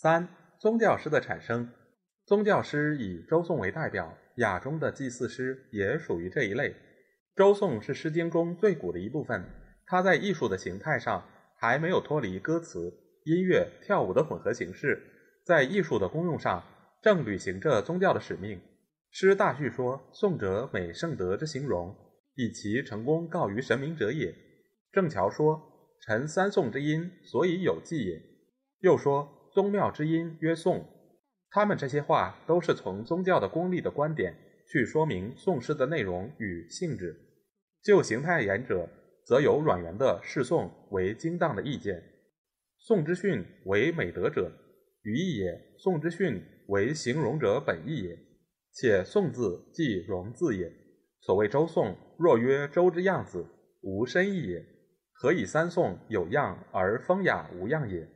三、宗教诗的产生。宗教诗以周颂为代表，雅中的祭祀诗也属于这一类。周颂是《诗经》中最古的一部分，它在艺术的形态上还没有脱离歌词、音乐、跳舞的混合形式，在艺术的功用上正履行着宗教的使命。诗大序说：“颂者美圣德之形容。”以其成功告于神明者也。郑桥说：“臣三颂之音，所以有记也。”又说：“宗庙之音曰颂。”他们这些话都是从宗教的功利的观点去说明宋诗的内容与性质。就形态言者，则有阮元的释颂为精当的意见。宋之训为美德者，语义也；宋之训为形容者本意也。且宋字即容字也。所谓周颂，若曰周之样子，无深意也。何以三颂有样而风雅无样也？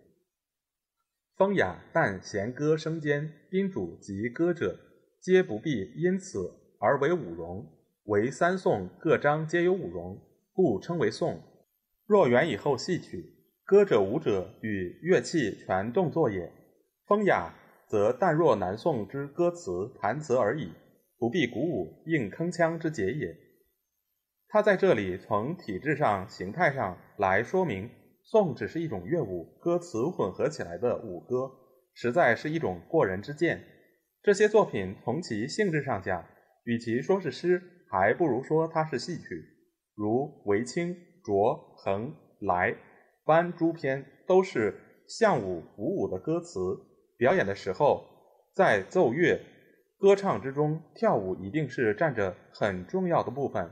风雅但弦歌声间，宾主及歌者，皆不必因此而为五容。为三颂各章皆有五容，故称为颂。若元以后戏曲，歌者舞者与乐器全动作也。风雅则但若南宋之歌词弹词而已。不必鼓舞应铿锵之节也。他在这里从体制上、形态上来说明，颂只是一种乐舞，歌词混合起来的舞歌，实在是一种过人之见。这些作品从其性质上讲，与其说是诗，还不如说它是戏曲。如《韦清》《卓》《衡》《来》《班》诸篇，都是象舞舞舞的歌词，表演的时候在奏乐。歌唱之中，跳舞一定是占着很重要的部分。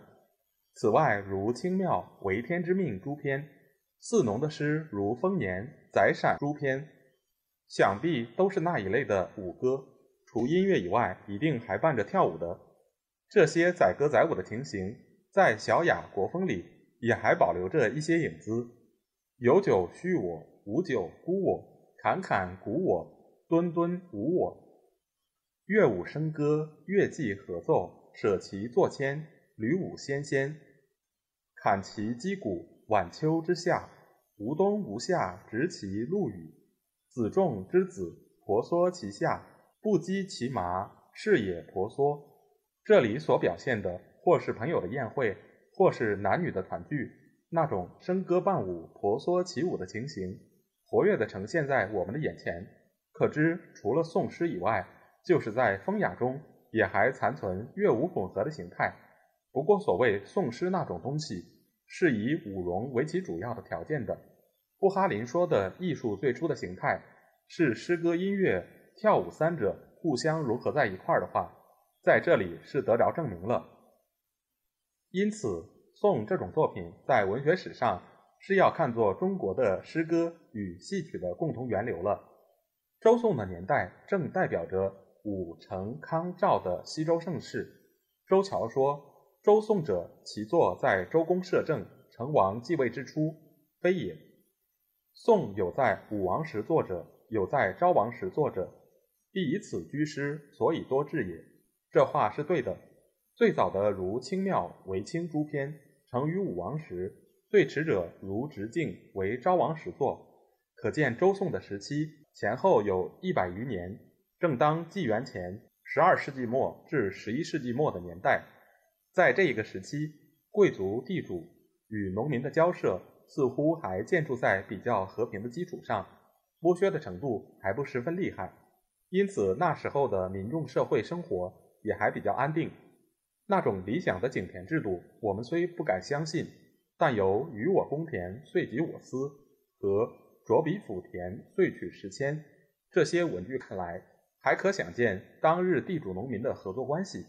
此外，如《清庙》《为天之命》诸篇，四农的诗如《丰年》《宰闪》诸篇，想必都是那一类的舞歌。除音乐以外，一定还伴着跳舞的。这些载歌载舞的情形，在小雅国风里也还保留着一些影子：有酒虚我，无酒孤我，侃侃鼓我，敦敦舞我。乐舞笙歌，乐伎合奏，舍其作迁，吕舞纤纤，砍其击鼓。晚秋之夏，无冬无夏，执其陆羽。子仲之子，婆娑其下，不击其麻，是也婆娑。这里所表现的，或是朋友的宴会，或是男女的团聚，那种笙歌伴舞、婆娑起舞的情形，活跃地呈现在我们的眼前。可知，除了宋诗以外，就是在风雅中也还残存乐舞混合的形态，不过所谓宋诗那种东西，是以舞容为其主要的条件的。布哈林说的艺术最初的形态是诗歌、音乐、跳舞三者互相融合在一块儿的话，在这里是得着证明了。因此，宋这种作品在文学史上是要看作中国的诗歌与戏曲的共同源流了。周宋的年代正代表着。武成康赵的西周盛世，周桥说：“周宋者，其作在周公摄政、成王继位之初，非也。宋有在武王时作者，有在昭王时作者，必以此居师，所以多志也。”这话是对的。最早的如清庙、为清诸篇，成于武王时；最迟者如直径为昭王时作。可见周宋的时期前后有一百余年。正当纪元前十二世纪末至十一世纪末的年代，在这一个时期，贵族地主与农民的交涉似乎还建筑在比较和平的基础上，剥削的程度还不十分厉害，因此那时候的民众社会生活也还比较安定。那种理想的井田制度，我们虽不敢相信，但由“与我公田，遂及我私”和“着笔抚田，遂取十千”这些文句看来。还可想见当日地主农民的合作关系，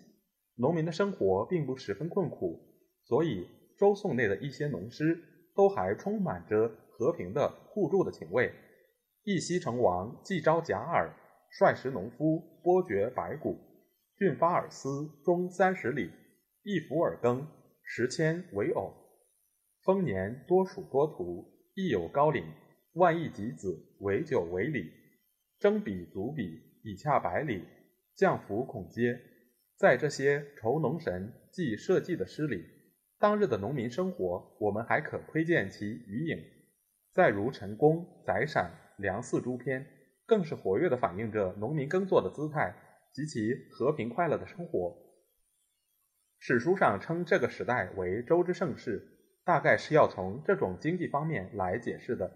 农民的生活并不十分困苦，所以周宋内的一些农诗都还充满着和平的互助的情味。义熙成王既招甲耳，率时农夫剥掘白骨，郡发尔斯中三十里，一服尔耕，十千为偶。丰年多属多图，亦有高岭，万亿及子为九为里，征比足比，以洽百里，降服孔皆。在这些酬农神祭社稷的诗里，当日的农民生活，我们还可窥见其余影。再如陈宫、宰陕。梁四诸篇更是活跃地反映着农民耕作的姿态及其和平快乐的生活。史书上称这个时代为周之盛世，大概是要从这种经济方面来解释的。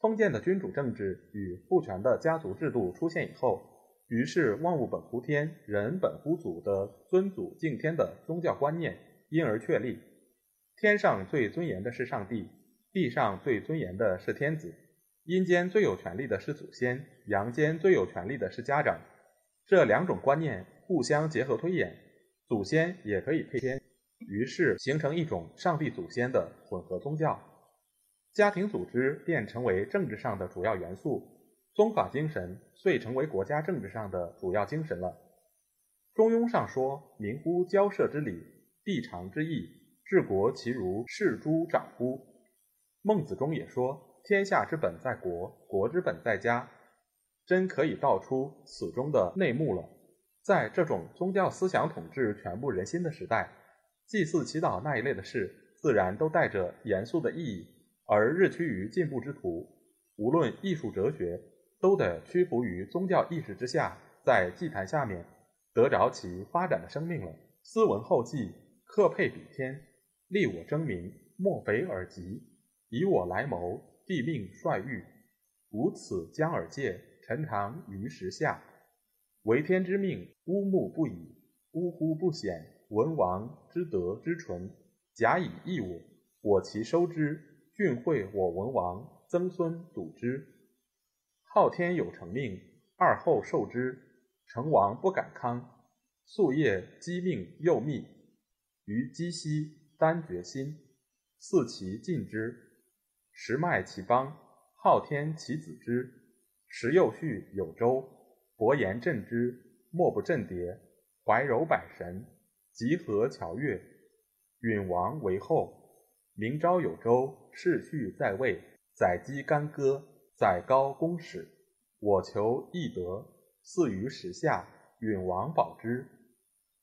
封建的君主政治与父权的家族制度出现以后，于是万物本乎天，人本乎祖的尊祖敬天的宗教观念因而确立。天上最尊严的是上帝，地上最尊严的是天子。阴间最有权力的是祖先，阳间最有权力的是家长。这两种观念互相结合推演，祖先也可以配天，于是形成一种上帝祖先的混合宗教。家庭组织便成为政治上的主要元素，宗法精神遂成为国家政治上的主要精神了。中庸上说：“民乎交涉之礼，必常之义，治国其如视诸长乎？”孟子中也说。天下之本在国，国之本在家，真可以道出此中的内幕了。在这种宗教思想统治全部人心的时代，祭祀、祈祷那一类的事，自然都带着严肃的意义。而日趋于进步之途，无论艺术、哲学，都得屈服于宗教意识之下，在祭坛下面得着其发展的生命了。斯文后继，克配比天，立我争名，莫非尔极，以我来谋。帝命率御，吾此将尔戒，臣常于时下。为天之命，乌木不已，呜呼不显。文王之德之纯，假以义我，我其收之。郡惠我文王曾孙笃之。昊天有成命，二后受之。成王不敢康，夙夜积命又密，于积兮丹决心，四其尽之。时迈其邦，昊天其子之。时又续有周，伯言振之，莫不震迭。怀柔百神，集合乔乐。允王为后，明朝有周，世序在位。载姬干戈，载高公使。我求义德，祀于时下。允王保之。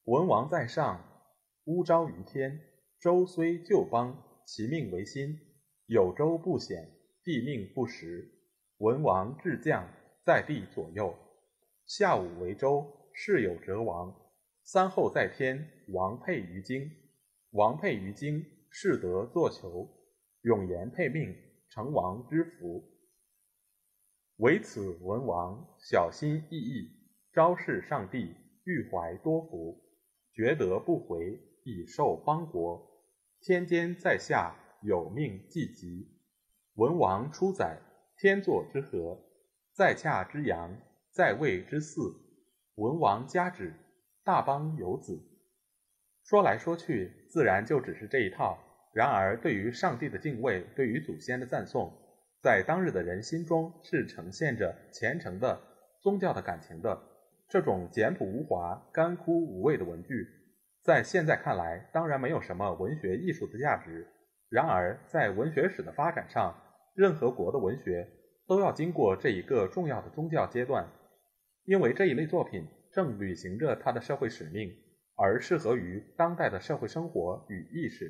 文王在上，乌昭于天。周虽旧邦，其命维新。有周不显，帝命不实。文王至将，在帝左右。下午为周，世有哲王。三后在天，王配于京。王配于京，士得作求。永言配命，成王之福。唯此文王小心翼翼，昭示上帝，欲怀多福，觉得不回，以受邦国。天监在下。有命既吉，文王出宰，天作之合，在洽之阳，在位之祀。文王加旨，大邦有子。说来说去，自然就只是这一套。然而，对于上帝的敬畏，对于祖先的赞颂，在当日的人心中是呈现着虔诚的宗教的感情的。这种简朴无华、干枯无味的文句，在现在看来，当然没有什么文学艺术的价值。然而，在文学史的发展上，任何国的文学都要经过这一个重要的宗教阶段，因为这一类作品正履行着它的社会使命，而适合于当代的社会生活与意识。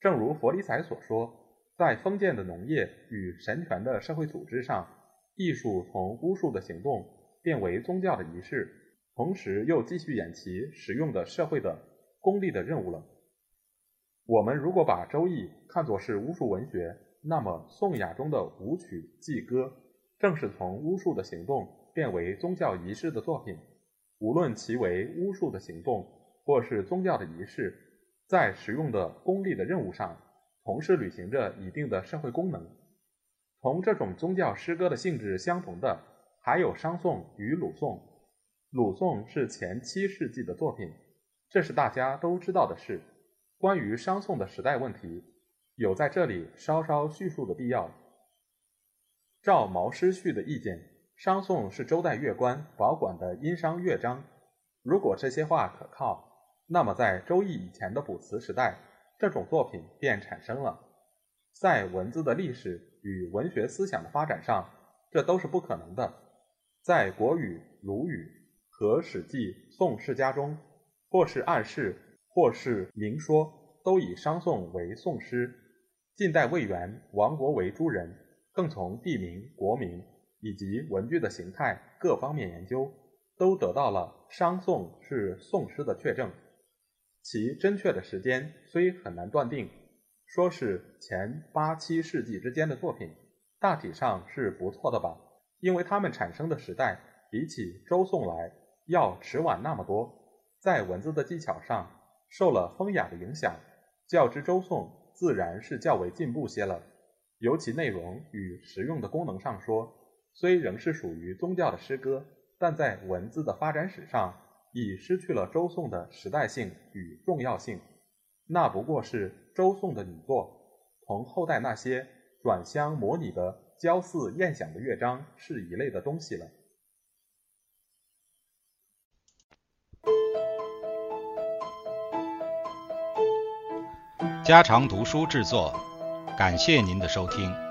正如佛理睬所说，在封建的农业与神权的社会组织上，艺术从巫术的行动变为宗教的仪式，同时又继续演其实用的社会的功利的任务了。我们如果把《周易》看作是巫术文学，那么宋雅中的舞曲祭歌，正是从巫术的行动变为宗教仪式的作品。无论其为巫术的行动，或是宗教的仪式，在实用的功利的任务上，同时履行着一定的社会功能。同这种宗教诗歌的性质相同的，还有商颂与鲁颂。鲁颂是前七世纪的作品，这是大家都知道的事。关于商颂的时代问题，有在这里稍稍叙述的必要。照毛诗序的意见，商颂是周代乐官保管的殷商乐章。如果这些话可靠，那么在周易以前的卜辞时代，这种作品便产生了。在文字的历史与文学思想的发展上，这都是不可能的。在国语、鲁语和史记、宋世家中，或是暗示，或是明说，都以商颂为宋诗。近代魏源、王国维诸人，更从地名、国名以及文句的形态各方面研究，都得到了商颂是宋诗的确证。其真确的时间虽很难断定，说是前八七世纪之间的作品，大体上是不错的吧。因为它们产生的时代比起周宋来要迟晚那么多，在文字的技巧上受了风雅的影响，较之周宋自然是较为进步些了。尤其内容与实用的功能上说，虽仍是属于宗教的诗歌，但在文字的发展史上已失去了周宋的时代性与重要性。那不过是周宋的女作，同后代那些转相模拟的。交似宴享的乐章是一类的东西了。家常读书制作，感谢您的收听。